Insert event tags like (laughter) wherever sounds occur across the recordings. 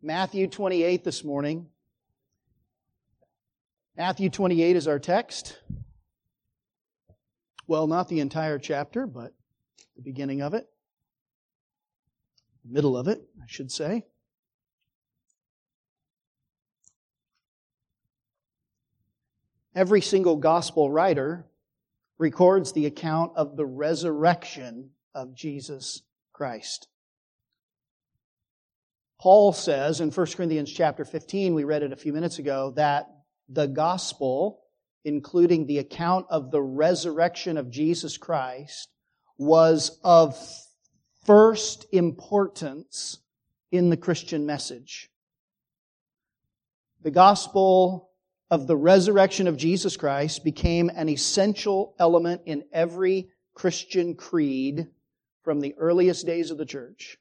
Matthew 28 this morning. Matthew 28 is our text. Well, not the entire chapter, but the beginning of it, the middle of it, I should say. Every single gospel writer records the account of the resurrection of Jesus Christ. Paul says in 1 Corinthians chapter 15, we read it a few minutes ago, that the gospel, including the account of the resurrection of Jesus Christ, was of first importance in the Christian message. The gospel of the resurrection of Jesus Christ became an essential element in every Christian creed from the earliest days of the church.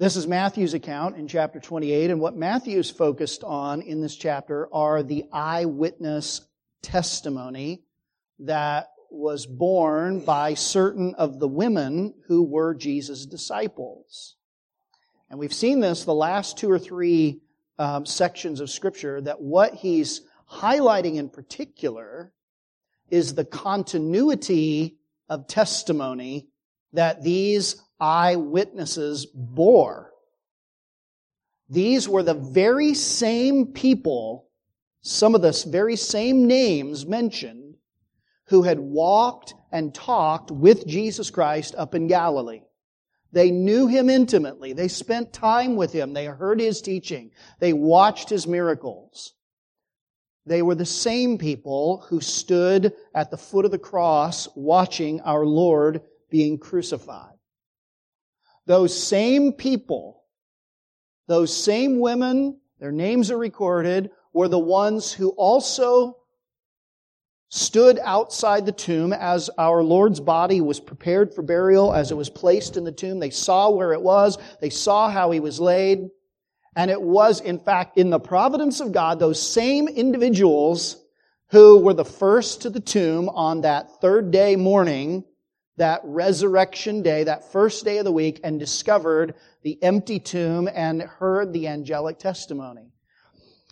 This is Matthew's account in chapter 28, and what Matthew's focused on in this chapter are the eyewitness testimony that was borne by certain of the women who were Jesus' disciples. And we've seen this the last two or three um, sections of Scripture that what he's highlighting in particular is the continuity of testimony that these eyewitnesses bore. These were the very same people, some of the very same names mentioned, who had walked and talked with Jesus Christ up in Galilee. They knew him intimately. They spent time with him. They heard his teaching. They watched his miracles. They were the same people who stood at the foot of the cross watching our Lord being crucified. Those same people, those same women, their names are recorded, were the ones who also stood outside the tomb as our Lord's body was prepared for burial, as it was placed in the tomb. They saw where it was. They saw how he was laid. And it was, in fact, in the providence of God, those same individuals who were the first to the tomb on that third day morning that resurrection day, that first day of the week, and discovered the empty tomb and heard the angelic testimony.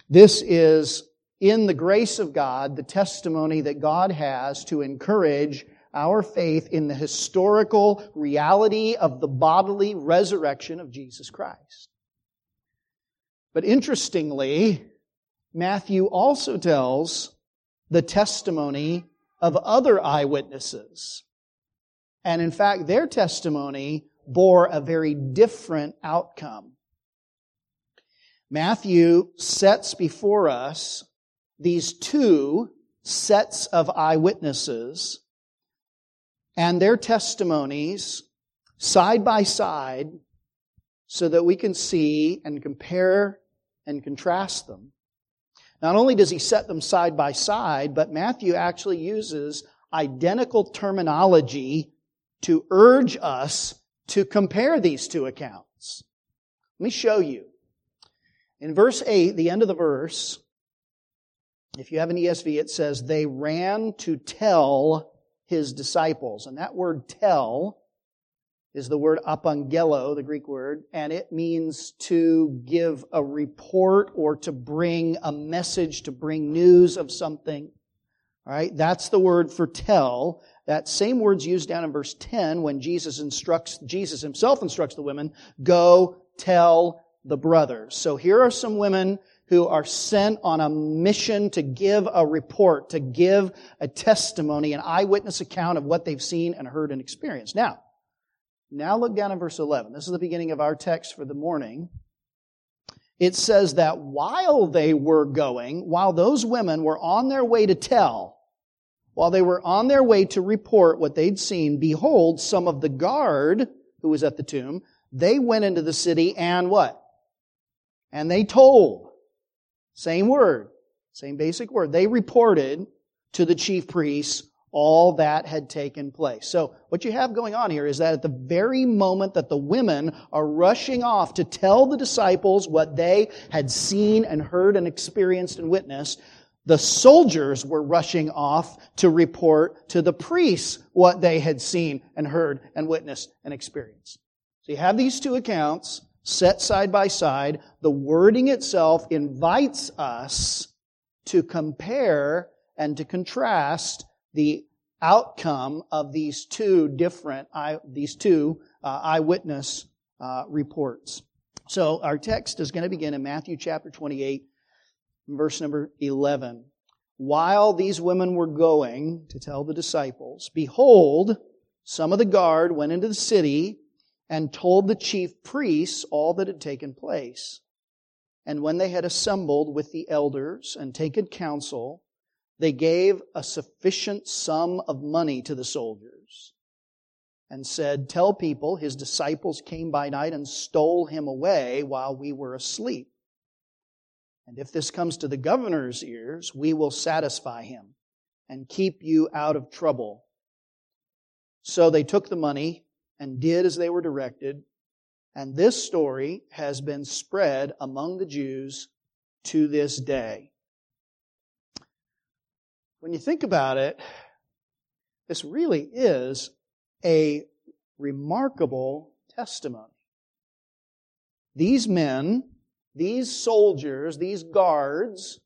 This is, in the grace of God, the testimony that God has to encourage our faith in the historical reality of the bodily resurrection of Jesus Christ. But interestingly, Matthew also tells the testimony of other eyewitnesses and in fact, their testimony bore a very different outcome. Matthew sets before us these two sets of eyewitnesses and their testimonies side by side so that we can see and compare and contrast them. Not only does he set them side by side, but Matthew actually uses identical terminology to urge us to compare these two accounts. Let me show you. In verse 8, the end of the verse, if you have an ESV, it says, They ran to tell his disciples. And that word tell is the word apangelo, the Greek word, and it means to give a report or to bring a message, to bring news of something. All right, that's the word for tell. That same word's used down in verse 10 when Jesus instructs, Jesus himself instructs the women, go tell the brothers. So here are some women who are sent on a mission to give a report, to give a testimony, an eyewitness account of what they've seen and heard and experienced. Now, now look down in verse 11. This is the beginning of our text for the morning. It says that while they were going, while those women were on their way to tell, while they were on their way to report what they'd seen, behold, some of the guard who was at the tomb, they went into the city and what? And they told. Same word. Same basic word. They reported to the chief priests all that had taken place. So what you have going on here is that at the very moment that the women are rushing off to tell the disciples what they had seen and heard and experienced and witnessed, the soldiers were rushing off to report to the priests what they had seen and heard and witnessed and experienced. So you have these two accounts set side by side, the wording itself invites us to compare and to contrast the outcome of these two different, these two uh, eyewitness uh, reports. So our text is going to begin in Matthew chapter 28, verse number 11. While these women were going to tell the disciples, behold, some of the guard went into the city and told the chief priests all that had taken place. And when they had assembled with the elders and taken counsel, they gave a sufficient sum of money to the soldiers and said, Tell people his disciples came by night and stole him away while we were asleep. And if this comes to the governor's ears, we will satisfy him and keep you out of trouble. So they took the money and did as they were directed. And this story has been spread among the Jews to this day. When you think about it, this really is a remarkable testimony. These men, these soldiers, these guards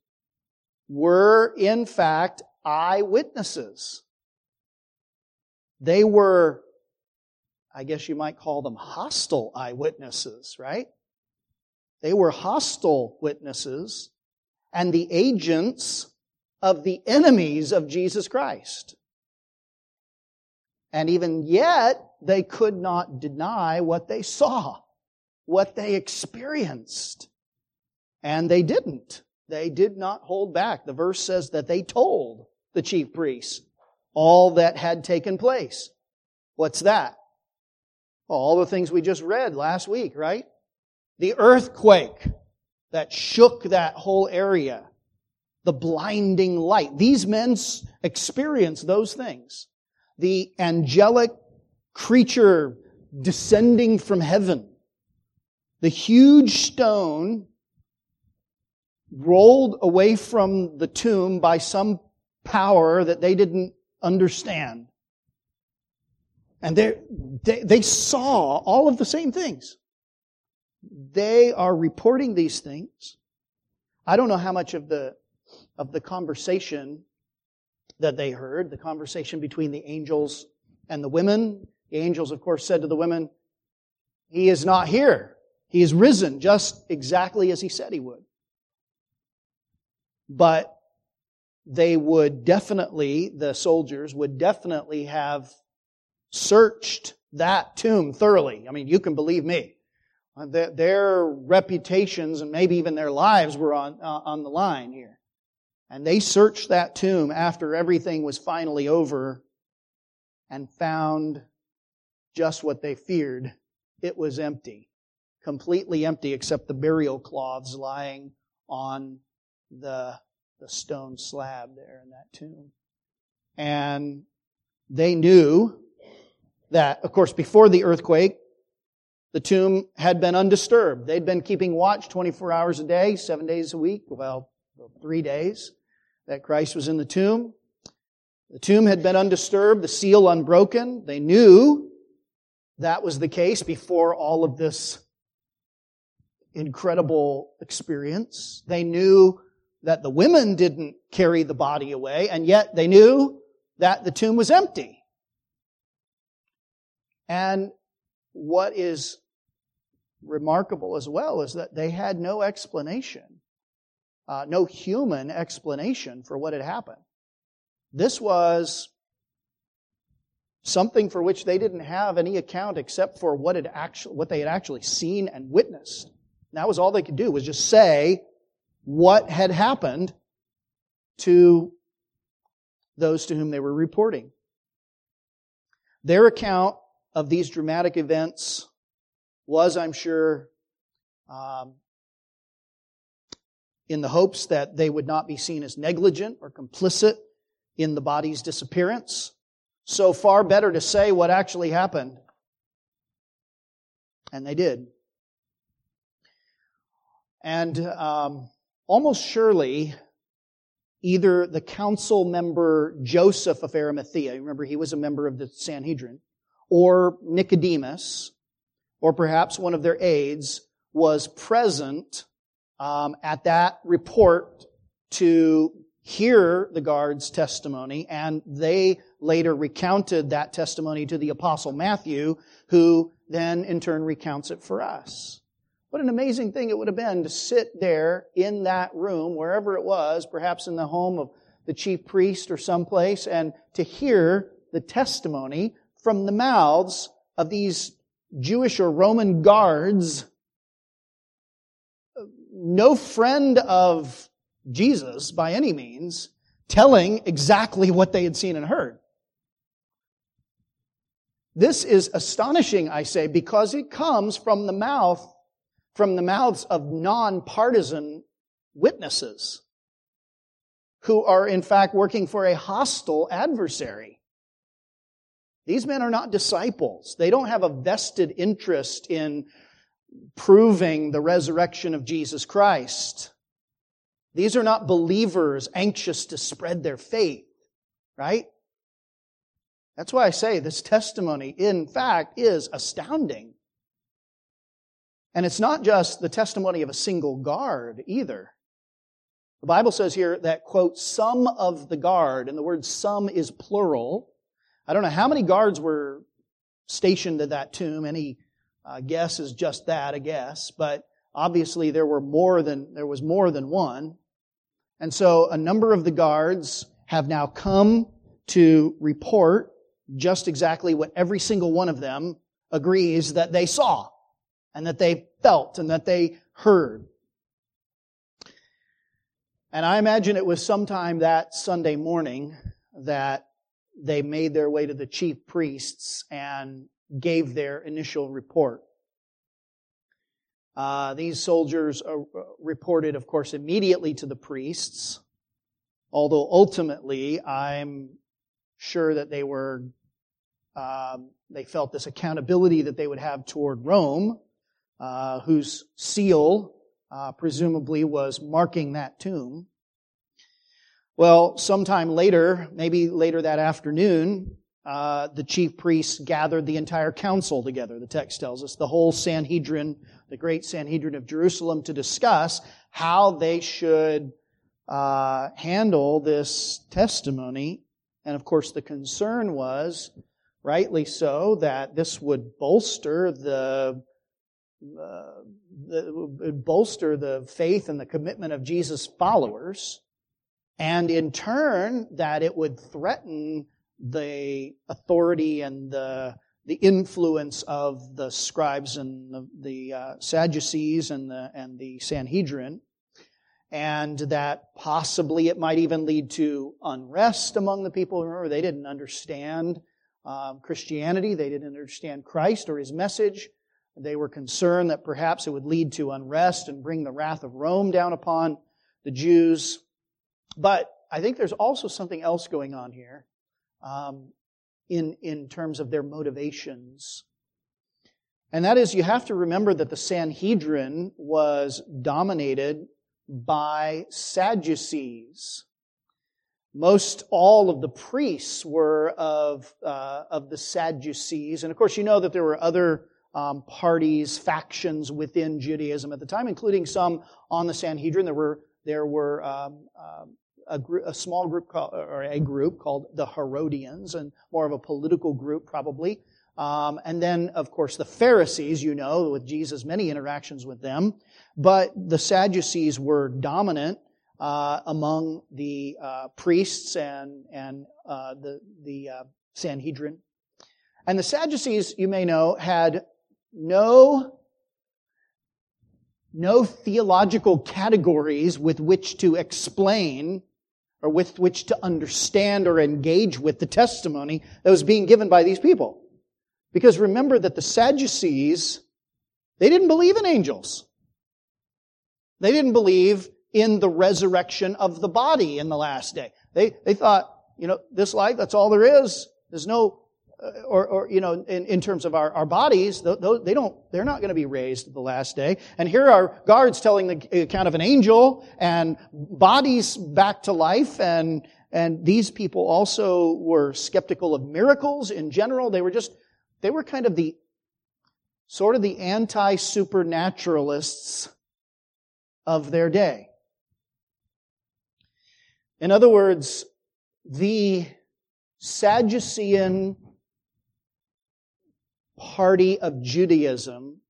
were in fact eyewitnesses. They were I guess you might call them hostile eyewitnesses, right? They were hostile witnesses and the agents of the enemies of Jesus Christ. And even yet, they could not deny what they saw, what they experienced. And they didn't. They did not hold back. The verse says that they told the chief priests all that had taken place. What's that? All the things we just read last week, right? The earthquake that shook that whole area. The blinding light. These men experienced those things. The angelic creature descending from heaven. The huge stone rolled away from the tomb by some power that they didn't understand. And they, they saw all of the same things. They are reporting these things. I don't know how much of the, of the conversation that they heard, the conversation between the angels and the women. The angels, of course, said to the women, He is not here. He is risen, just exactly as He said He would. But they would definitely, the soldiers would definitely have searched that tomb thoroughly. I mean, you can believe me. Uh, their reputations and maybe even their lives were on, uh, on the line here. And they searched that tomb after everything was finally over and found just what they feared. It was empty. Completely empty except the burial cloths lying on the, the stone slab there in that tomb. And they knew that, of course, before the earthquake, the tomb had been undisturbed. They'd been keeping watch 24 hours a day, seven days a week, well, three days that Christ was in the tomb. The tomb had been undisturbed, the seal unbroken. They knew that was the case before all of this incredible experience. They knew that the women didn't carry the body away, and yet they knew that the tomb was empty. And what is remarkable as well is that they had no explanation, uh, no human explanation for what had happened. This was something for which they didn't have any account except for what had actually, what they had actually seen and witnessed. And that was all they could do was just say what had happened to those to whom they were reporting. Their account of these dramatic events was, I'm sure, um, in the hopes that they would not be seen as negligent or complicit in the body's disappearance. So far better to say what actually happened. And they did. And um, almost surely, either the council member Joseph of Arimathea, remember he was a member of the Sanhedrin, or Nicodemus, or perhaps one of their aides, was present um, at that report to hear the guard's testimony, and they later recounted that testimony to the apostle Matthew, who then in turn recounts it for us. What an amazing thing it would have been to sit there in that room, wherever it was, perhaps in the home of the chief priest or someplace, and to hear the testimony from the mouths of these Jewish or Roman guards, no friend of Jesus by any means, telling exactly what they had seen and heard. This is astonishing, I say, because it comes from the mouth, from the mouths of nonpartisan witnesses who are in fact working for a hostile adversary. These men are not disciples. They don't have a vested interest in proving the resurrection of Jesus Christ. These are not believers anxious to spread their faith, right? That's why I say this testimony, in fact, is astounding. And it's not just the testimony of a single guard either. The Bible says here that, quote, some of the guard, and the word some is plural. I don't know how many guards were stationed at that tomb. Any uh, guess is just that, a guess. But obviously there were more than, there was more than one. And so a number of the guards have now come to report just exactly what every single one of them agrees that they saw and that they felt and that they heard. And I imagine it was sometime that Sunday morning that they made their way to the chief priests and gave their initial report. Uh, these soldiers uh, reported, of course, immediately to the priests, although ultimately I'm sure that they were, um, they felt this accountability that they would have toward Rome, uh, whose seal uh, presumably was marking that tomb. Well, sometime later, maybe later that afternoon, uh, the chief priests gathered the entire council together, the text tells us, the whole Sanhedrin, the great Sanhedrin of Jerusalem, to discuss how they should uh, handle this testimony. And of course, the concern was, rightly so, that this would bolster the uh, bolster the faith and the commitment of Jesus' followers, and in turn, that it would threaten the authority and the, the influence of the scribes and the, the uh, Sadducees and the, and the Sanhedrin, and that possibly it might even lead to unrest among the people. Remember, they didn't understand um, Christianity, they didn't understand Christ or his message. They were concerned that perhaps it would lead to unrest and bring the wrath of Rome down upon the Jews. But I think there's also something else going on here um, in, in terms of their motivations. And that is, you have to remember that the Sanhedrin was dominated by Sadducees. Most all of the priests were of, uh, of the Sadducees. And of course, you know that there were other um, parties, factions within Judaism at the time, including some on the Sanhedrin. There were, there were um, um, a, group, a small group called, or a group called the Herodians, and more of a political group probably. Um, and then, of course, the Pharisees, you know, with Jesus' many interactions with them. But the Sadducees were dominant uh, among the uh, priests and and uh, the the uh, Sanhedrin. And the Sadducees, you may know, had no no theological categories with which to explain or with which to understand or engage with the testimony that was being given by these people. Because remember that the Sadducees, they didn't believe in angels. They didn't believe in the resurrection of the body in the last day. They, they thought, you know, this life, that's all there is. There's no Uh, or, or, you know, in, in terms of our, our bodies, they don't, they're not going to be raised the last day. And here are guards telling the account of an angel and bodies back to life and, and these people also were skeptical of miracles in general. They were just, they were kind of the sort of the anti supernaturalists of their day. In other words, the Sadducean party of Judaism,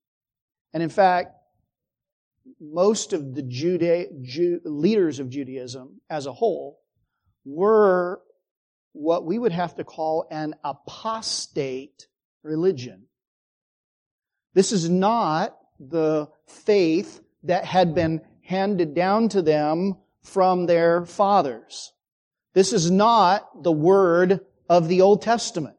and in fact, most of the Juda- Ju- leaders of Judaism as a whole were what we would have to call an apostate religion. This is not the faith that had been handed down to them from their fathers. This is not the word of the Old Testament.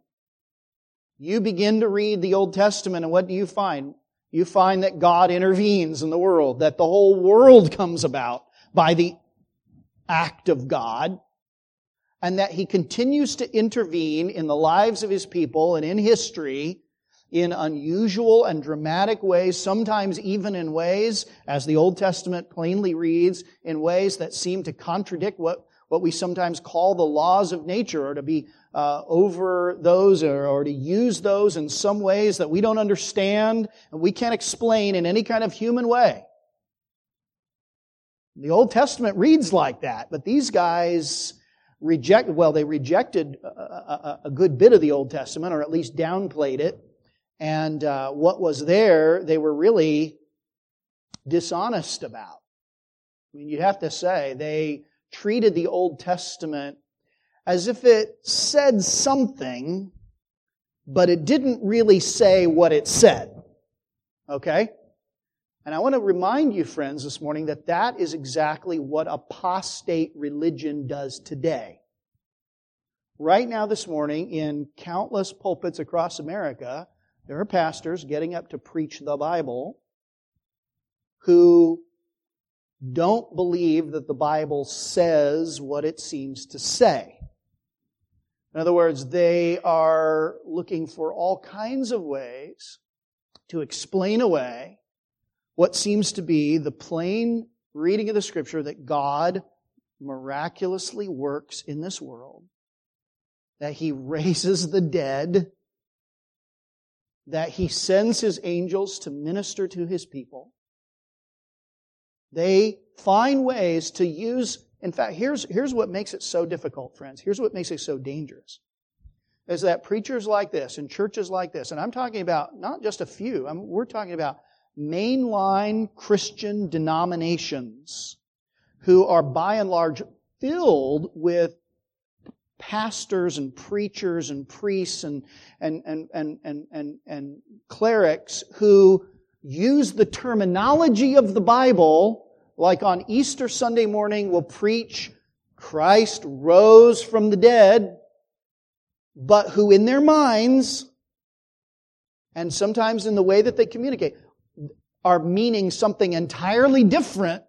You begin to read the Old Testament and what do you find? You find that God intervenes in the world, that the whole world comes about by the act of God, and that He continues to intervene in the lives of His people and in history in unusual and dramatic ways, sometimes even in ways, as the Old Testament plainly reads, in ways that seem to contradict what, what we sometimes call the laws of nature, or to be uh, over those, or, or to use those in some ways that we don't understand and we can't explain in any kind of human way. The Old Testament reads like that, but these guys rejected, well, they rejected a, a, a good bit of the Old Testament, or at least downplayed it and uh, what was there, they were really dishonest about. I mean, you'd have to say they treated the Old Testament as if it said something, but it didn't really say what it said. Okay? And I want to remind you, friends, this morning that that is exactly what apostate religion does today. Right now, this morning, in countless pulpits across America, there are pastors getting up to preach the Bible who don't believe that the Bible says what it seems to say. In other words, they are looking for all kinds of ways to explain away what seems to be the plain reading of the scripture that God miraculously works in this world, that He raises the dead, that he sends his angels to minister to his people. They find ways to use, in fact, here's, here's what makes it so difficult, friends. Here's what makes it so dangerous. Is that preachers like this and churches like this, and I'm talking about not just a few, I'm, we're talking about mainline Christian denominations who are by and large filled with pastors and preachers and priests and, and, and, and, and, and, and clerics who use the terminology of the Bible, like on Easter Sunday morning will preach Christ rose from the dead, but who in their minds, and sometimes in the way that they communicate, are meaning something entirely different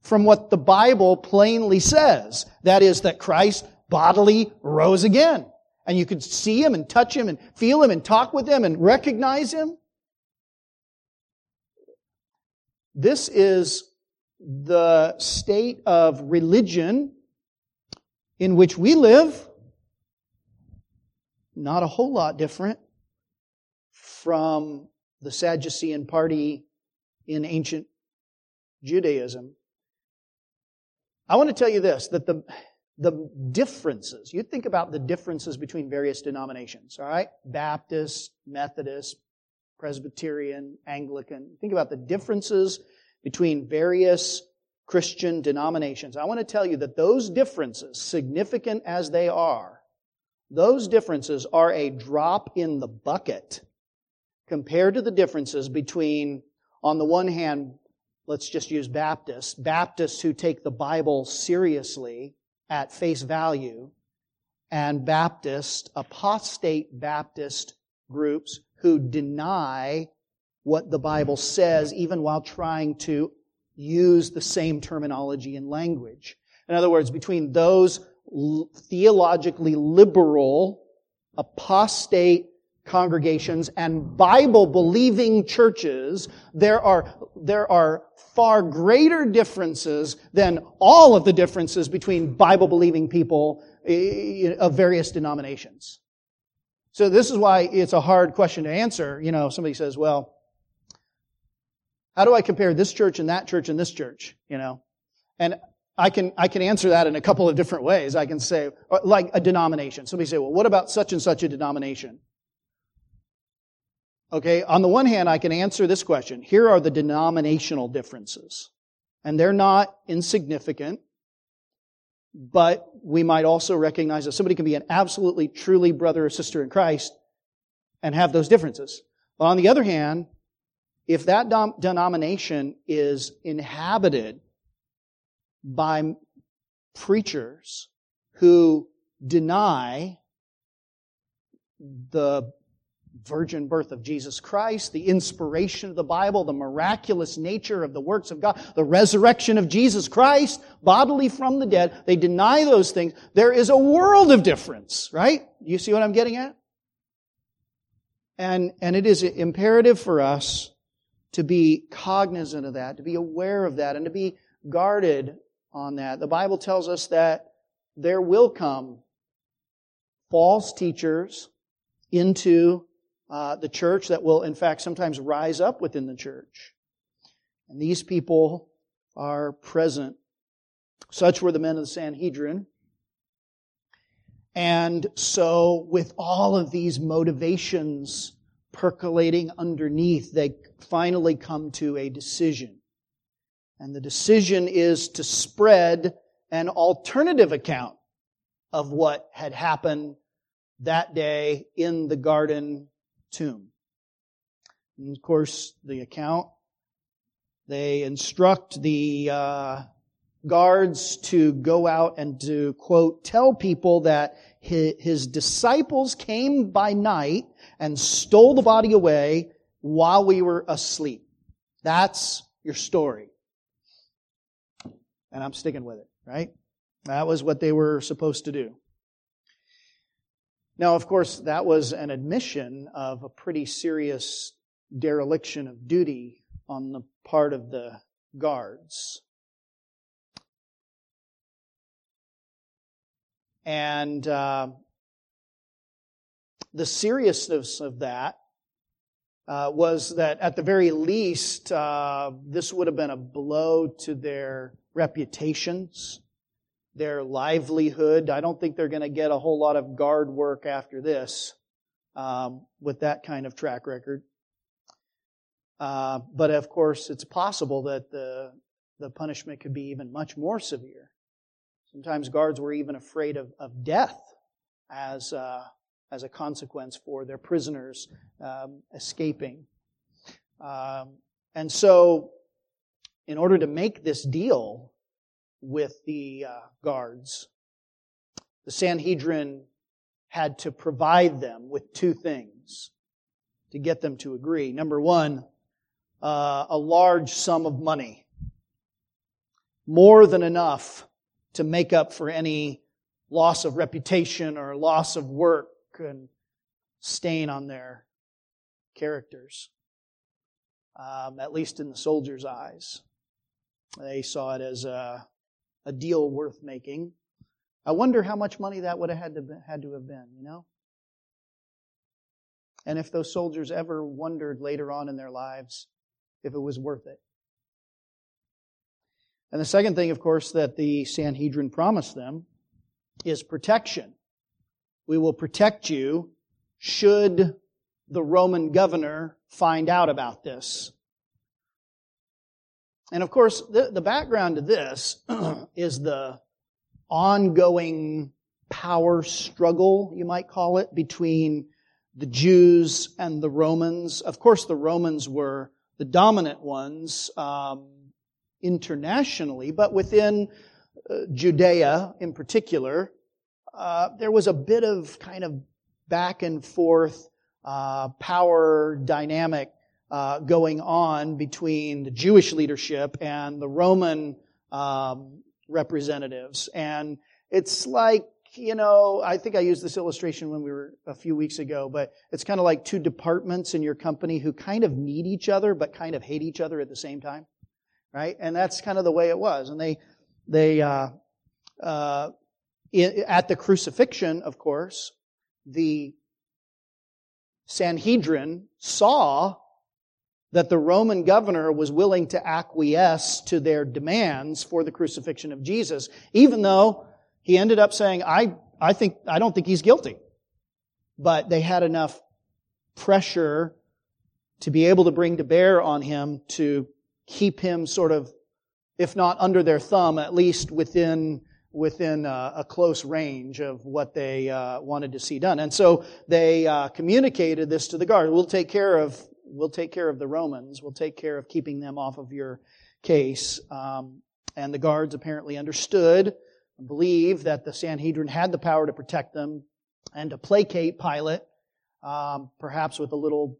from what the Bible plainly says. That is, that Christ bodily rose again. And you could see him and touch him and feel him and talk with him and recognize him. This is the state of religion in which we live. Not a whole lot different from the Sadducean party in ancient Judaism. I want to tell you this, that the, the differences. You think about the differences between various denominations, all right? Baptist, Methodist, Presbyterian, Anglican. Think about the differences between various Christian denominations. I want to tell you that those differences, significant as they are, those differences are a drop in the bucket compared to the differences between, on the one hand, let's just use Baptists, Baptists who take the Bible seriously at face value and Baptist, apostate Baptist groups who deny what the Bible says even while trying to use the same terminology and language. In other words, between those theologically liberal, apostate congregations and Bible believing churches, there are, there are far greater differences than all of the differences between Bible believing people of various denominations. So this is why it's a hard question to answer. You know, somebody says, well, how do I compare this church and that church and this church? You know, and I can, I can answer that in a couple of different ways. I can say, uh, like a denomination. Somebody say, well, what about such and such a denomination? Okay, on the one hand, I can answer this question. Here are the denominational differences. And they're not insignificant, but we might also recognize that somebody can be an absolutely, truly brother or sister in Christ and have those differences. But on the other hand, if that dom- denomination is inhabited by preachers who deny the virgin birth of Jesus Christ, the inspiration of the Bible, the miraculous nature of the works of God, the resurrection of Jesus Christ bodily from the dead. They deny those things. There is a world of difference, right? You see what I'm getting at? And, and it is imperative for us to be cognizant of that, to be aware of that, and to be guarded on that. The Bible tells us that there will come false teachers into uh, the church that will, in fact, sometimes rise up within the church. And these people are present. Such were the men of the Sanhedrin. And so, with all of these motivations percolating underneath, they finally come to a decision. And the decision is to spread an alternative account of what had happened that day in the garden tomb. And of course, the account, they instruct the uh, guards to go out and to, quote, tell people that his, disciples came by night and stole the body away while we were asleep. That's your story. And I'm sticking with it, right? That was what they were supposed to do. Now, of course, that was an admission of a pretty serious dereliction of duty on the part of the guards. And uh, the seriousness of that uh, was that at the very least, uh, this would have been a blow to their reputations their livelihood. I don't think they're going to get a whole lot of guard work after this um, with that kind of track record. Uh, but of course, it's possible that the the punishment could be even much more severe. Sometimes guards were even afraid of, of death as uh, as a consequence for their prisoners um, escaping. Um, and so, in order to make this deal, with the uh, guards. The Sanhedrin had to provide them with two things to get them to agree. Number one, uh, a large sum of money. More than enough to make up for any loss of reputation or loss of work and stain on their characters. Um, at least in the soldiers' eyes. They saw it as a, a deal worth making. I wonder how much money that would have had to, had to have been, you know? And if those soldiers ever wondered later on in their lives if it was worth it. And the second thing, of course, that the Sanhedrin promised them is protection. We will protect you should the Roman governor find out about this. And of course, the, the background to this (clears throat) is the ongoing power struggle, you might call it, between the Jews and the Romans. Of course, the Romans were the dominant ones um, internationally, but within uh, Judea in particular, uh, there was a bit of kind of back and forth uh, power dynamic uh, going on between the Jewish leadership and the Roman um, representatives. And it's like, you know, I think I used this illustration when we were a few weeks ago, but it's kind of like two departments in your company who kind of need each other, but kind of hate each other at the same time. Right? And that's kind of the way it was. And they, they, uh, uh, at the crucifixion, of course, the Sanhedrin saw that the Roman governor was willing to acquiesce to their demands for the crucifixion of Jesus, even though he ended up saying, I, I think, I don't think he's guilty. But they had enough pressure to be able to bring to bear on him to keep him sort of, if not under their thumb, at least within within a, a close range of what they uh, wanted to see done. And so they uh, communicated this to the guard. We'll take care of we'll take care of the Romans. We'll take care of keeping them off of your case. Um, and the guards apparently understood and believed that the Sanhedrin had the power to protect them and to placate Pilate, um, perhaps with a little,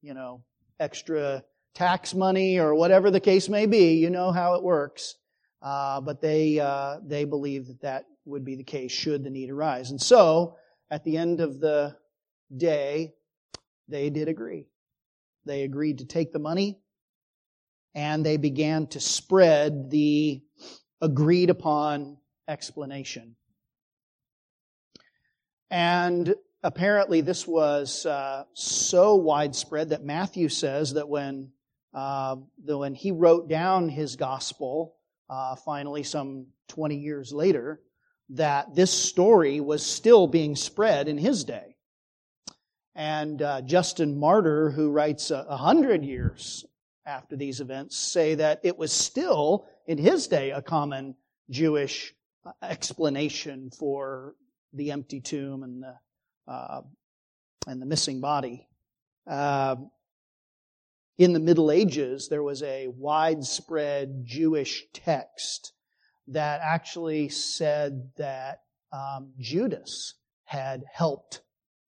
you know, extra tax money or whatever the case may be. You know how it works. Uh, but they uh, they believed that that would be the case should the need arise. And so, at the end of the day, they did agree. They agreed to take the money, and they began to spread the agreed upon explanation. And apparently, this was uh, so widespread that Matthew says that when uh, though when he wrote down his gospel uh, finally, some 20 years later, that this story was still being spread in his day. And uh, Justin Martyr, who writes a, a hundred years after these events, say that it was still, in his day, a common Jewish uh, explanation for the empty tomb and the uh, and the missing body. In the Middle Ages, there was a widespread Jewish text that actually said that um, Judas had helped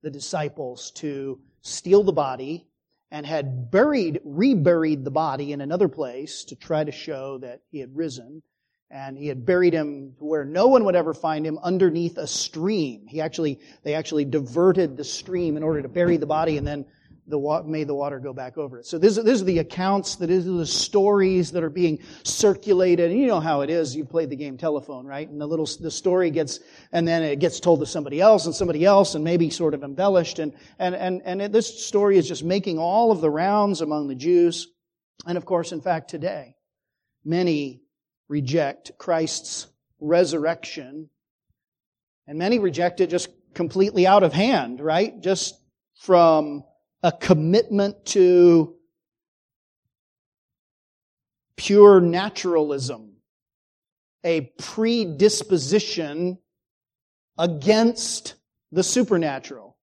the disciples to steal the body and had buried, reburied the body in another place to try to show that he had risen. And he had buried him where no one would ever find him underneath a stream. He actually, they actually diverted the stream in order to bury the body and then the made the water go back over it. So this, this are the accounts, that is the stories that are being circulated. And you know how it is. You've played the game telephone, right? And the little, the story gets, and then it gets told to somebody else and somebody else and maybe sort of embellished. And, and, and, and it, this story is just making all of the rounds among the Jews. And of course, in fact, today, many reject Christ's resurrection and many reject it just completely out of hand, right? Just from a commitment to pure naturalism, a predisposition against the supernatural.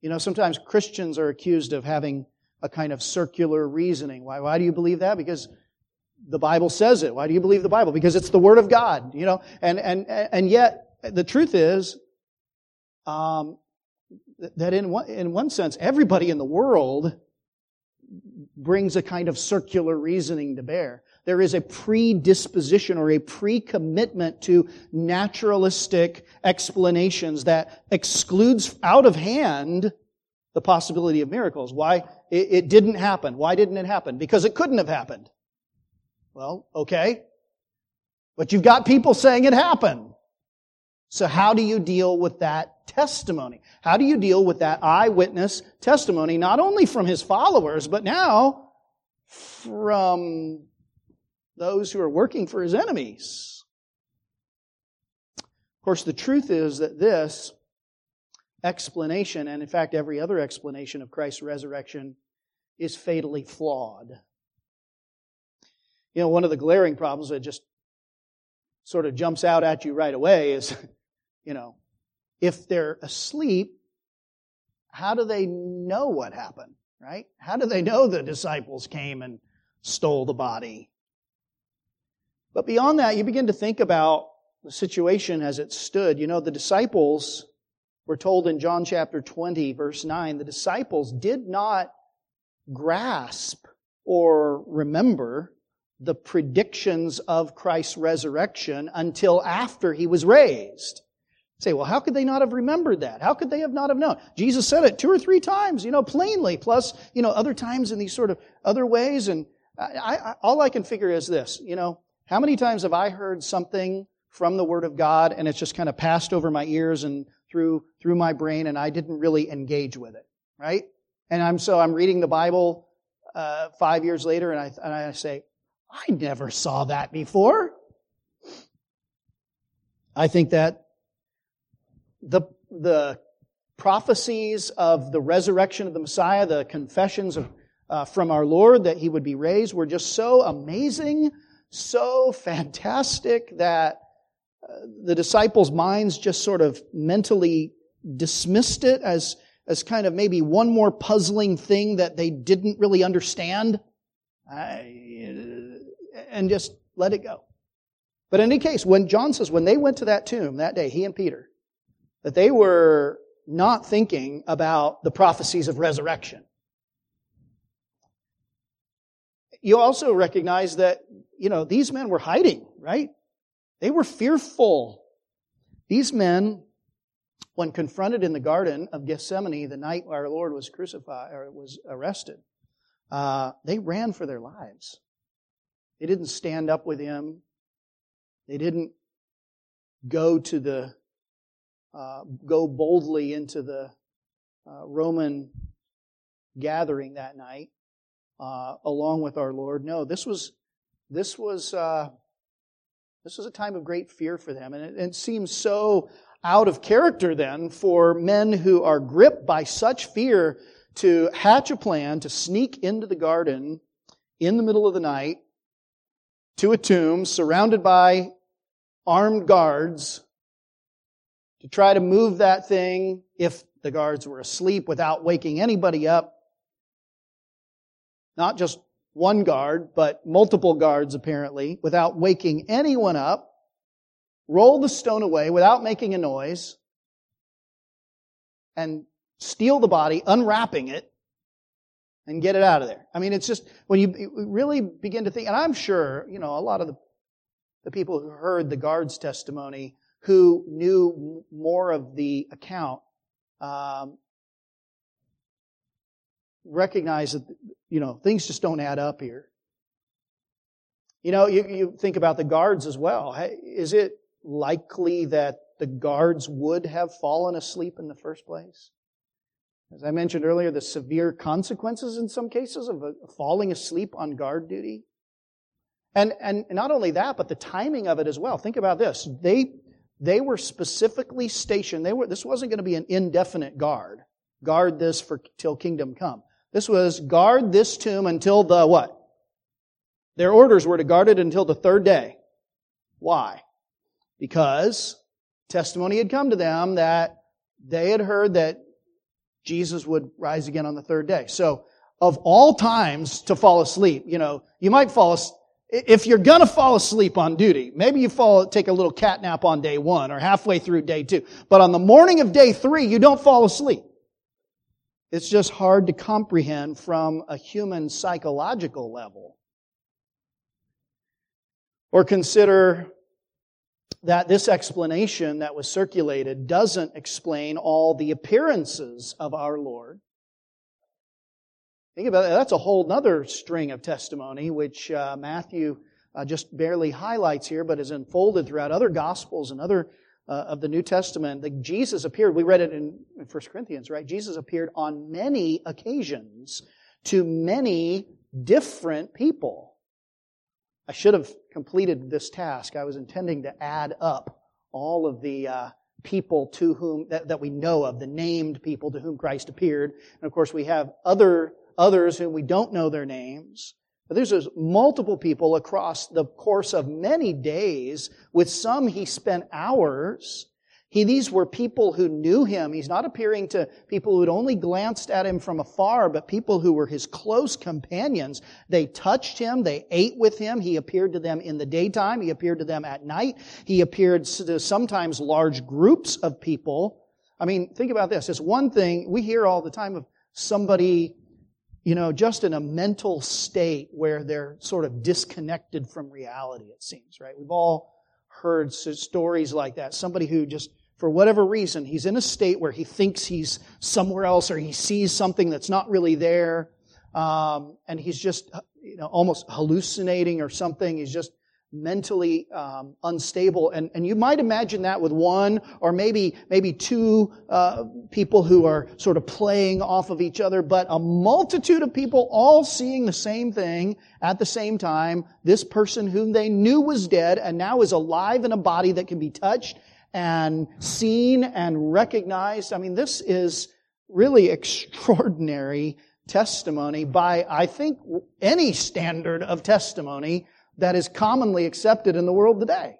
You know, sometimes Christians are accused of having a kind of circular reasoning. Why, why do you believe that? Because the Bible says it. Why do you believe the Bible? Because it's the Word of God, you know, and, and, and yet the truth is, um, that in one, in one sense, everybody in the world brings a kind of circular reasoning to bear. There is a predisposition or a pre-commitment to naturalistic explanations that excludes out of hand the possibility of miracles. Why? It, it didn't happen. Why didn't it happen? Because it couldn't have happened. Well, okay. But you've got people saying it happened. So how do you deal with that testimony? How do you deal with that eyewitness testimony, not only from his followers, but now from those who are working for his enemies? Of course, the truth is that this explanation, and in fact every other explanation of Christ's resurrection, is fatally flawed. You know, one of the glaring problems that just sort of jumps out at you right away is (laughs) you know, if they're asleep, how do they know what happened, right? How do they know the disciples came and stole the body? But beyond that, you begin to think about the situation as it stood. You know, the disciples were told in John chapter 20, verse 9, the disciples did not grasp or remember the predictions of Christ's resurrection until after he was raised. Say, well, how could they not have remembered that? How could they have not have known? Jesus said it two or three times, you know, plainly, plus, you know, other times in these sort of other ways. And I, I, all I can figure is this, you know, how many times have I heard something from the Word of God and it's just kind of passed over my ears and through, through my brain and I didn't really engage with it? right? And I'm so I'm reading the Bible uh, five years later, and I and I say, I never saw that before. I think that the the prophecies of the resurrection of the Messiah, the confessions of, uh, from our Lord that He would be raised, were just so amazing, so fantastic that uh, the disciples' minds just sort of mentally dismissed it as as kind of maybe one more puzzling thing that they didn't really understand and just let it go. But in any case, when John says when they went to that tomb that day, he and Peter, that they were not thinking about the prophecies of resurrection. You also recognize that, you know, these men were hiding, right? They were fearful. These men when confronted in the Garden of Gethsemane the night our Lord was crucified or was arrested, uh, they ran for their lives. They didn't stand up with him. They didn't go to the uh, go boldly into the uh, Roman gathering that night uh, along with our Lord. No, this was this was uh, this was a time of great fear for them, and it, it seems so out of character then for men who are gripped by such fear to hatch a plan to sneak into the garden in the middle of the night to a tomb surrounded by armed guards to try to move that thing if the guards were asleep without waking anybody up. Not just one guard, but multiple guards apparently, without waking anyone up roll the stone away without making a noise, and steal the body, unwrapping it, and get it out of there. I mean, it's just, when you really begin to think, and I'm sure, you know, a lot of the, the people who heard the guard's testimony, who knew more of the account, um, recognize that, you know, things just don't add up here. You know, you, you think about the guards as well. Is it likely that the guards would have fallen asleep in the first place. As I mentioned earlier, the severe consequences in some cases of falling asleep on guard duty. And, and not only that, but the timing of it as well. Think about this. They, they were specifically stationed. They were, this wasn't going to be an indefinite guard. Guard this for till kingdom come. This was guard this tomb until the what? Their orders were to guard it until the third day. Why? because testimony had come to them that they had heard that Jesus would rise again on the third day. So, of all times to fall asleep, you know, you might fall asleep. If you're gonna fall asleep on duty, maybe you fall, take a little cat nap on day one or halfway through day two. But on the morning of day three, you don't fall asleep. It's just hard to comprehend from a human psychological level. Or consider that this explanation that was circulated doesn't explain all the appearances of our Lord. Think about that. That's a whole other string of testimony, which uh, Matthew uh, just barely highlights here, but is unfolded throughout other Gospels and other uh, of the New Testament. That Jesus appeared, we read it in, in 1 Corinthians, right? Jesus appeared on many occasions to many different people. I should have completed this task. I was intending to add up all of the uh, people to whom that, that we know of, the named people to whom Christ appeared. And of course, we have other others whom we don't know their names. But there's multiple people across the course of many days. With some, he spent hours. He, these were people who knew him. He's not appearing to people who had only glanced at him from afar, but people who were his close companions. They touched him. They ate with him. He appeared to them in the daytime. He appeared to them at night. He appeared to sometimes large groups of people. I mean, think about this. It's one thing we hear all the time of somebody, you know, just in a mental state where they're sort of disconnected from reality, it seems, right? We've all heard stories like that. Somebody who just for whatever reason, he's in a state where he thinks he's somewhere else or he sees something that's not really there. Um, and he's just, you know, almost hallucinating or something. He's just mentally um, unstable. And, and you might imagine that with one or maybe, maybe two uh, people who are sort of playing off of each other, but a multitude of people all seeing the same thing at the same time. This person whom they knew was dead and now is alive in a body that can be touched and seen and recognized. I mean, this is really (laughs) extraordinary testimony by, I think, any standard of testimony that is commonly accepted in the world today.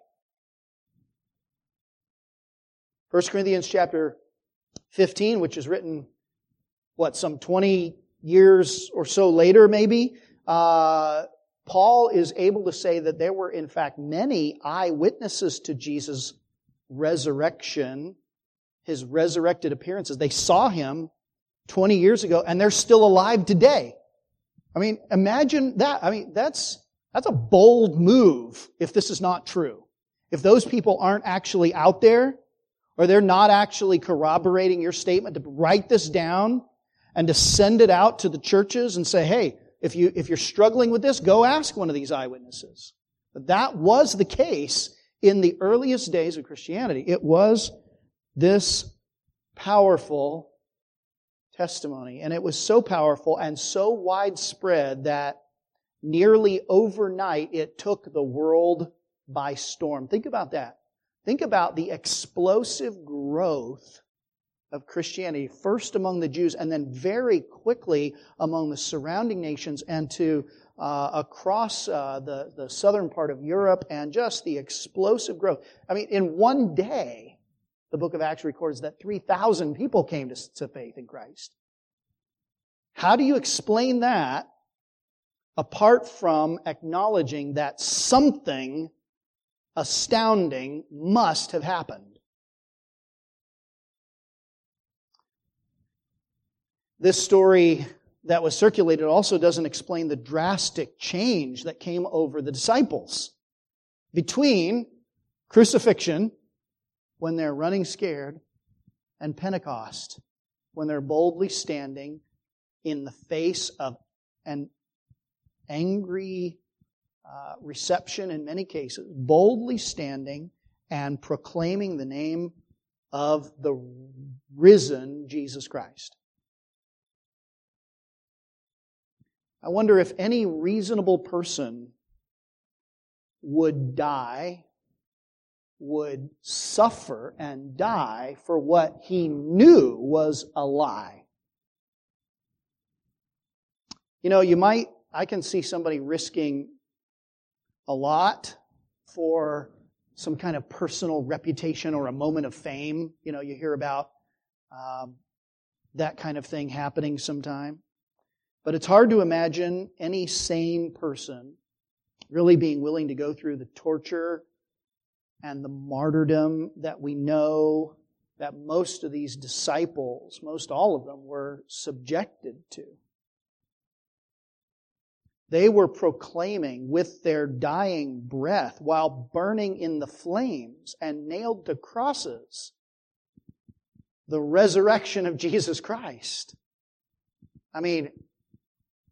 1 Corinthians chapter 15, which is written, what, some 20 years or so later, maybe, uh, Paul is able to say that there were, in fact, many eyewitnesses to Jesus' resurrection, his resurrected appearances. They saw him 20 years ago, and they're still alive today. I mean, imagine that. I mean, that's, that's a bold move if this is not true. If those people aren't actually out there, or they're not actually corroborating your statement, to write this down and to send it out to the churches and say, hey, if, you, if you're struggling with this, go ask one of these eyewitnesses. But that was the case in the earliest days of Christianity. It was this powerful testimony. And it was so powerful and so widespread that nearly overnight it took the world by storm. Think about that. Think about the explosive growth of Christianity, first among the Jews and then very quickly among the surrounding nations and to uh, across uh, the, the southern part of Europe and just the explosive growth. I mean, in one day, the book of Acts records that 3,000 people came to, to faith in Christ. How do you explain that apart from acknowledging that something astounding must have happened? This story that was circulated also doesn't explain the drastic change that came over the disciples between crucifixion when they're running scared, and Pentecost, when they're boldly standing in the face of an angry uh, reception in many cases, boldly standing and proclaiming the name of the risen Jesus Christ. I wonder if any reasonable person would die would suffer and die for what he knew was a lie. You know, you might, I can see somebody risking a lot for some kind of personal reputation or a moment of fame. You know, you hear about um, that kind of thing happening sometime. But it's hard to imagine any sane person really being willing to go through the torture and the martyrdom that we know that most of these disciples, most all of them, were subjected to. They were proclaiming with their dying breath while burning in the flames and nailed to crosses the resurrection of Jesus Christ. I mean,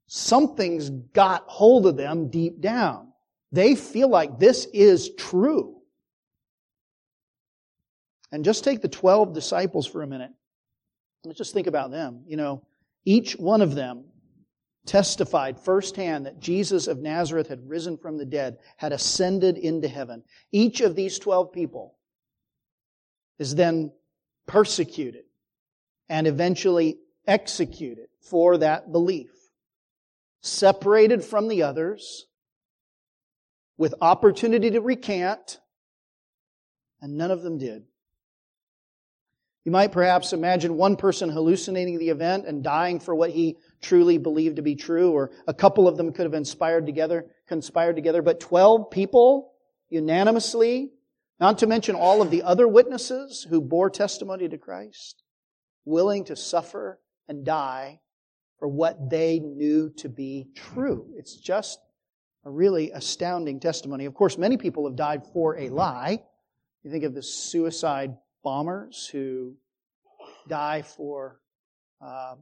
something's got hold of them deep down. They feel like this is true. And just take the 12 disciples for a minute. Let's just think about them. You know, each one of them testified firsthand that Jesus of Nazareth had risen from the dead, had ascended into heaven. Each of these 12 people is then persecuted and eventually executed for that belief. Separated from the others, with opportunity to recant, and none of them did. You might perhaps imagine one person hallucinating the event and dying for what he truly believed to be true, or a couple of them could have inspired together, conspired together, but 12 people unanimously, not to mention all of the other witnesses who bore testimony to Christ, willing to suffer and die for what they knew to be true. It's just a really astounding testimony. Of course, many people have died for a lie. You think of the suicide bombers who die for uh,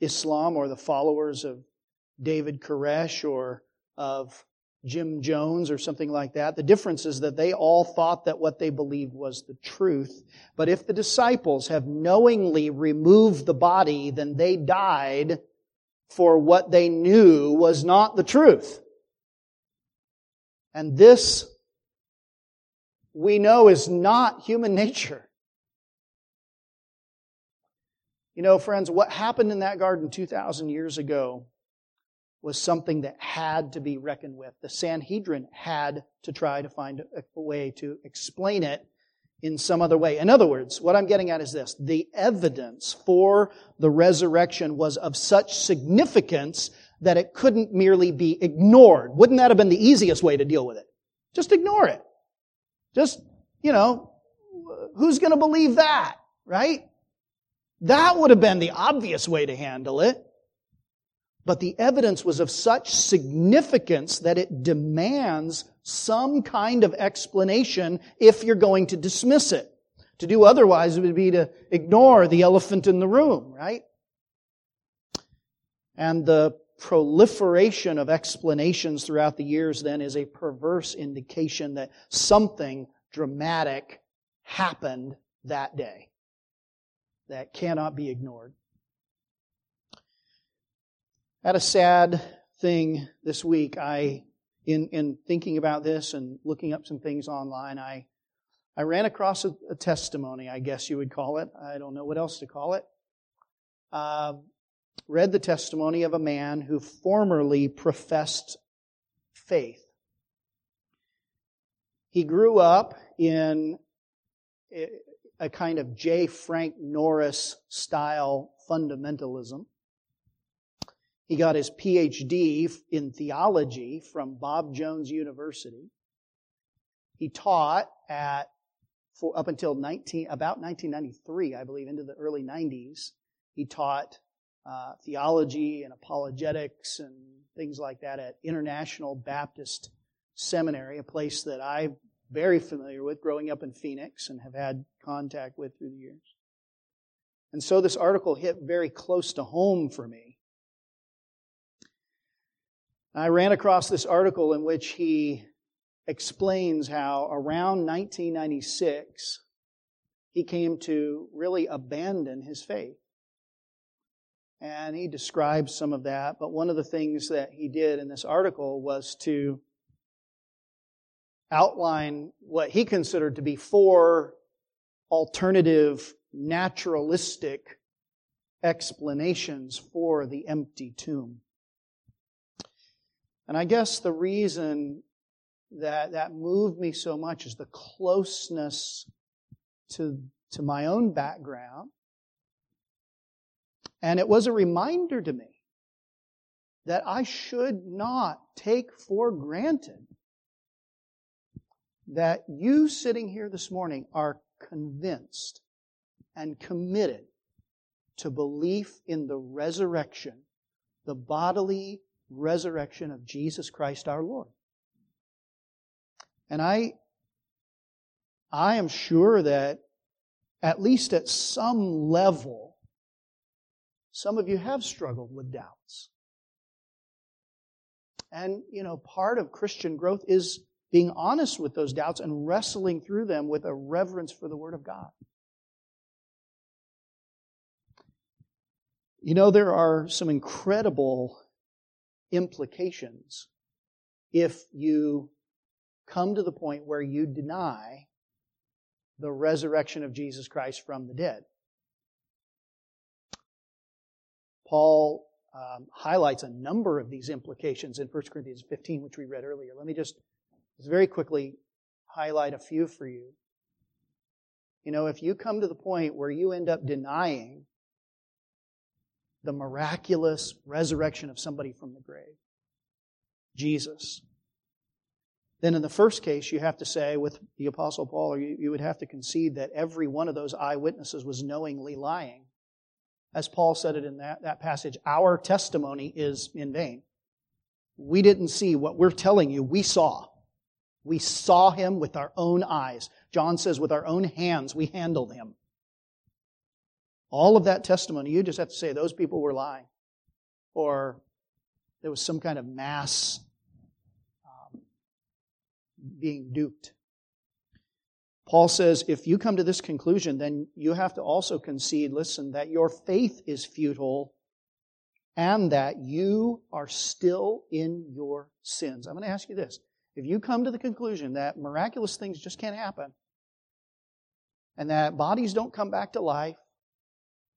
Islam or the followers of David Koresh or of Jim Jones or something like that. The difference is that they all thought that what they believed was the truth. But if the disciples have knowingly removed the body, then they died for what they knew was not the truth. And this we know is not human (laughs) nature. You know, friends, what happened in that garden 2,000 years ago was something that had to be reckoned with. The Sanhedrin had to try to find a way to explain it in some other way. In other words, what I'm getting at is this. The evidence for the resurrection was of such significance that it couldn't merely be ignored. Wouldn't that have been the easiest way to deal with it? Just ignore it. Just, you know, who's going to believe that, right? That would have been the obvious way to handle it. But the evidence was of such significance that it demands some kind of explanation if you're going to dismiss it. To do otherwise would be to ignore the elephant in the room, right? And the proliferation of explanations throughout the years then is a perverse indication that something dramatic happened that day that cannot be ignored. Had a sad thing this week. I, in, in thinking about this and looking up some things online, I, I ran across a, a testimony, I guess you would call it. I don't know what else to call it. Uh, read the testimony of a man who formerly professed faith. He grew up in a kind of J. Frank Norris style fundamentalism. He got his PhD in theology from Bob Jones University. He taught at for up until 19, about 1993, I believe, into the early 90s. He taught uh, theology and apologetics and things like that at International Baptist Seminary, a place that I'm very familiar with growing up in Phoenix and have had contact with through the years. And so this article hit very close to home for me. I ran across this article in which he explains how around 1996 he came to really abandon his faith. And he describes some of that. But one of the things that he did in this article was to outline what he considered to be four alternative naturalistic explanations for the empty tomb. And I guess the reason that that moved me so much is the closeness to, to my own background and it was a reminder to me that I should not take for granted that you sitting here this morning are convinced and committed to belief in the resurrection, the bodily resurrection of Jesus Christ our Lord. And I, I am sure that at least at some level, some of you have struggled with doubts. And, you know, part of Christian growth is being honest with those doubts and wrestling through them with a reverence for the Word of God. You know, there are some incredible implications if you come to the point where you deny the resurrection of Jesus Christ from the dead. Paul um, highlights a number of these implications in 1 Corinthians 15, which we read earlier. Let me just, very quickly highlight a few for you. You know, if you come to the point where you end up denying the miraculous resurrection of somebody from the grave, Jesus, then in the first case, you have to say with the Apostle Paul, or you, you would have to concede that every one of those eyewitnesses was knowingly lying as Paul said it in that, that passage, our testimony is in vain. We didn't see what we're telling you, we saw. We saw him with our own eyes. John says, with our own hands, we handled him. All of that testimony, you just have to say those people were lying. Or there was some kind of mass um, being duped. Paul says if you come to this conclusion, then you have to also concede, listen, that your faith is futile and that you are still in your sins. I'm going to ask you this. If you come to the conclusion that miraculous things just can't happen, and that bodies don't come back to life,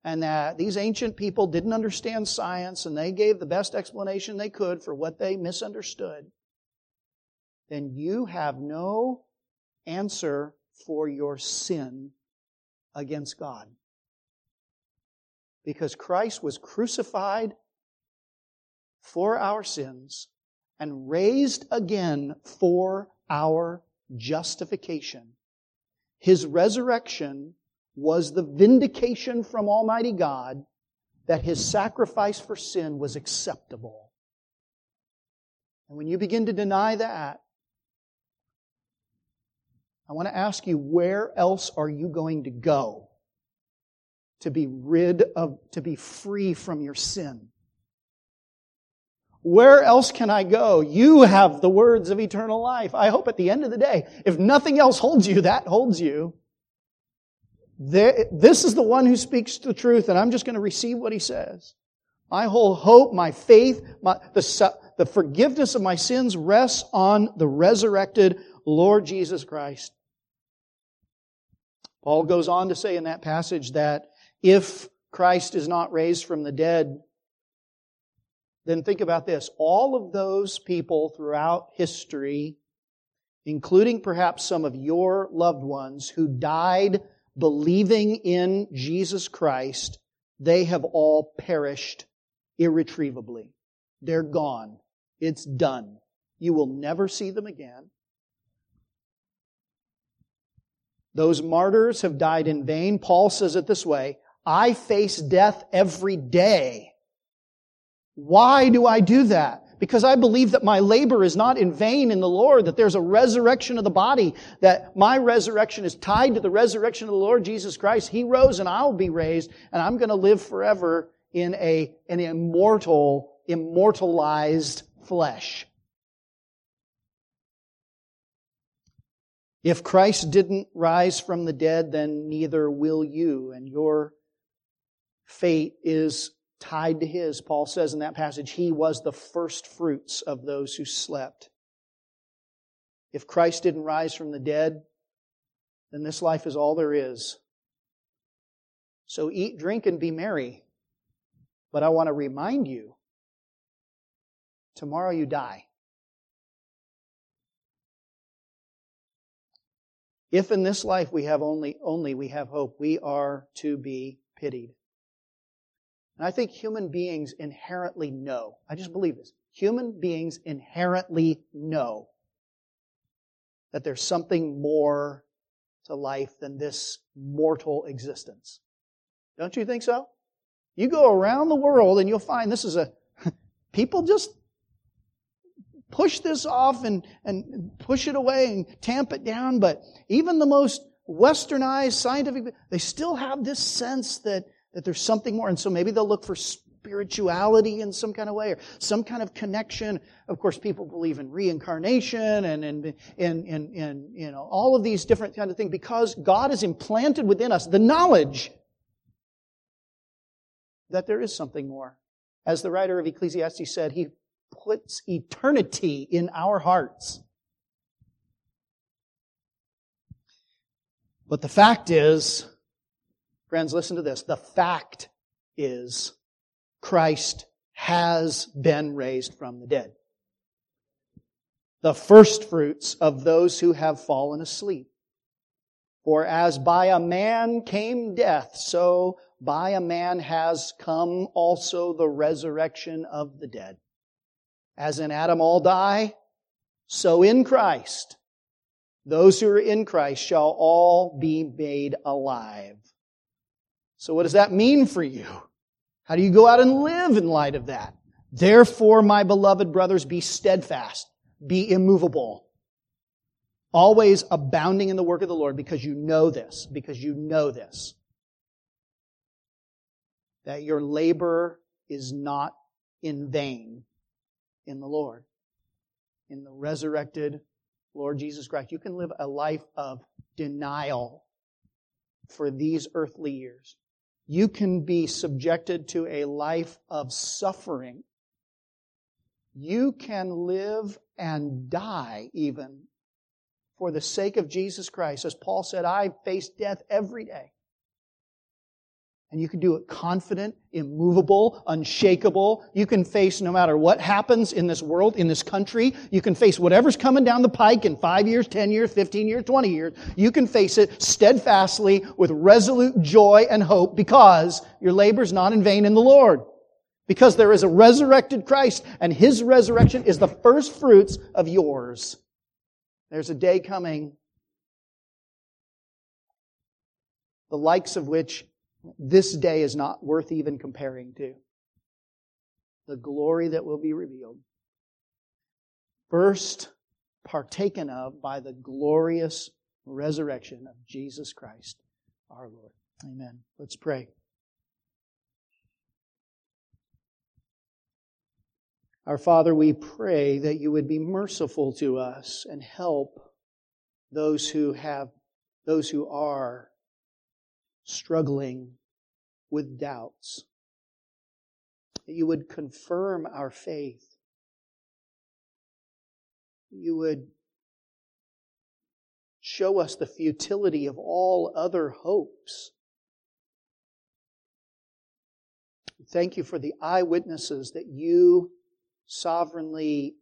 and that these ancient people didn't understand science and they gave the best explanation they could for what they misunderstood, then you have no answer for your sin against God. Because Christ was crucified for our sins and raised again for our justification. His resurrection was the vindication from Almighty God that his sacrifice for sin was acceptable. And when you begin to deny that, I want to ask you, where else are you going to go to be rid of, to be free from your sin? Where else can I go? You have the words of eternal life. I hope at the end of the day, if nothing else holds you, that holds you. This is the one who speaks the truth, and I'm just going to receive what he says. My whole hope, my faith, my, the, the forgiveness of my sins rests on the resurrected Lord Jesus Christ. Paul goes on to say in that passage that if Christ is not raised from the dead, then think about this. All of those people throughout history, including perhaps some of your loved ones who died believing in Jesus Christ, they have all perished irretrievably. They're gone. It's done. You will never see them again. Those martyrs have died in vain. Paul says it this way I face death every day. Why do I do that? Because I believe that my labor is not in vain in the Lord, that there's a resurrection of the body, that my resurrection is tied to the resurrection of the Lord Jesus Christ. He rose and I'll be raised, and I'm going to live forever in a, an immortal, immortalized flesh. If Christ didn't rise from the dead, then neither will you, and your fate is tied to his. Paul says in that passage, he was the first fruits of those who slept. If Christ didn't rise from the dead, then this life is all there is. So eat, drink, and be merry. But I want to remind you tomorrow you die. If in this life we have only, only we have hope, we are to be pitied. And I think human beings inherently know. I just believe this. Human beings inherently know that there's something more to life than this mortal existence. Don't you think so? You go around the world and you'll find this is a, (laughs) people just push this off and, and push it away and tamp it down, but even the most westernized scientific, they still have this sense that, that there's something more. And so maybe they'll look for spirituality in some kind of way or some kind of connection. Of course, people believe in reincarnation and in, in, in, in, you know, all of these different kind of things because God has implanted within us the knowledge that there is something more. As the writer of Ecclesiastes said, he puts eternity in our hearts. But the fact is, friends, listen to this. The fact is, Christ has been raised from the dead. The first fruits of those who have fallen asleep. For as by a man came death, so by a man has come also the resurrection of the dead. As in Adam all die, so in Christ, those who are in Christ shall all be made alive. So what does that mean for you? How do you go out and live in light of that? Therefore, my beloved brothers, be steadfast, be immovable, always abounding in the work of the Lord because you know this, because you know this. That your labor is not in vain in the Lord, in the resurrected Lord Jesus Christ. You can live a life of denial for these earthly years. You can be subjected to a life of suffering. You can live and die even for the sake of Jesus Christ. As Paul said, I face death every day. And you can do it confident, immovable, unshakable. You can face no matter what happens in this world, in this country. You can face whatever's coming down the pike in five years, 10 years, 15 years, 20 years. You can face it steadfastly with resolute joy and hope because your labor's not in vain in the Lord. Because there is a resurrected Christ and His resurrection is the first fruits of yours. There's a day coming the likes of which this day is not worth even comparing to. The glory that will be revealed. First partaken of by the glorious resurrection of Jesus Christ our Lord. Amen. Let's pray. Our Father, we pray that you would be merciful to us and help those who have, those who are struggling with doubts. That you would confirm our faith. You would show us the futility of all other hopes. Thank you for the eyewitnesses that you sovereignly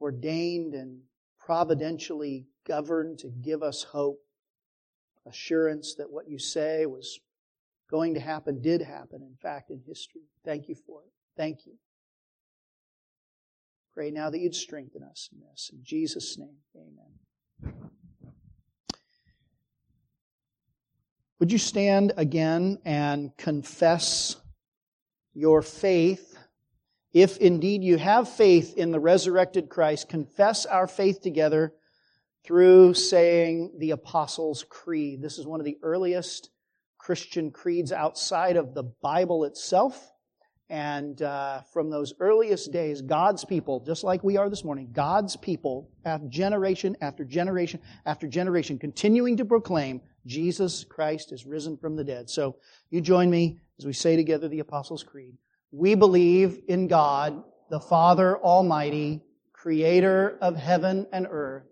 ordained and providentially governed to give us hope assurance that what you say was going to happen did happen, in fact, in history. Thank you for it. Thank you. Pray now that you'd strengthen us in this. In Jesus' name, amen. Would you stand again and confess your faith? If indeed you have faith in the resurrected Christ, confess our faith together through saying the Apostles' Creed. This is one of the earliest Christian creeds outside of the Bible itself. And uh, from those earliest days, God's people, just like we are this morning, God's people, generation after generation after generation, continuing to proclaim Jesus Christ is risen from the dead. So you join me as we say together the Apostles' Creed. We believe in God, the Father Almighty, creator of heaven and earth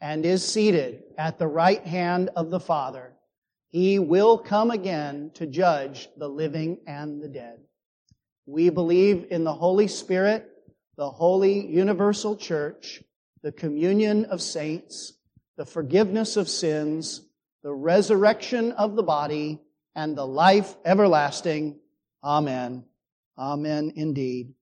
and is seated at the right hand of the Father. He will come again to judge the living and the dead. We believe in the Holy Spirit, the holy universal church, the communion of saints, the forgiveness of sins, the resurrection of the body, and the life everlasting. Amen. Amen indeed.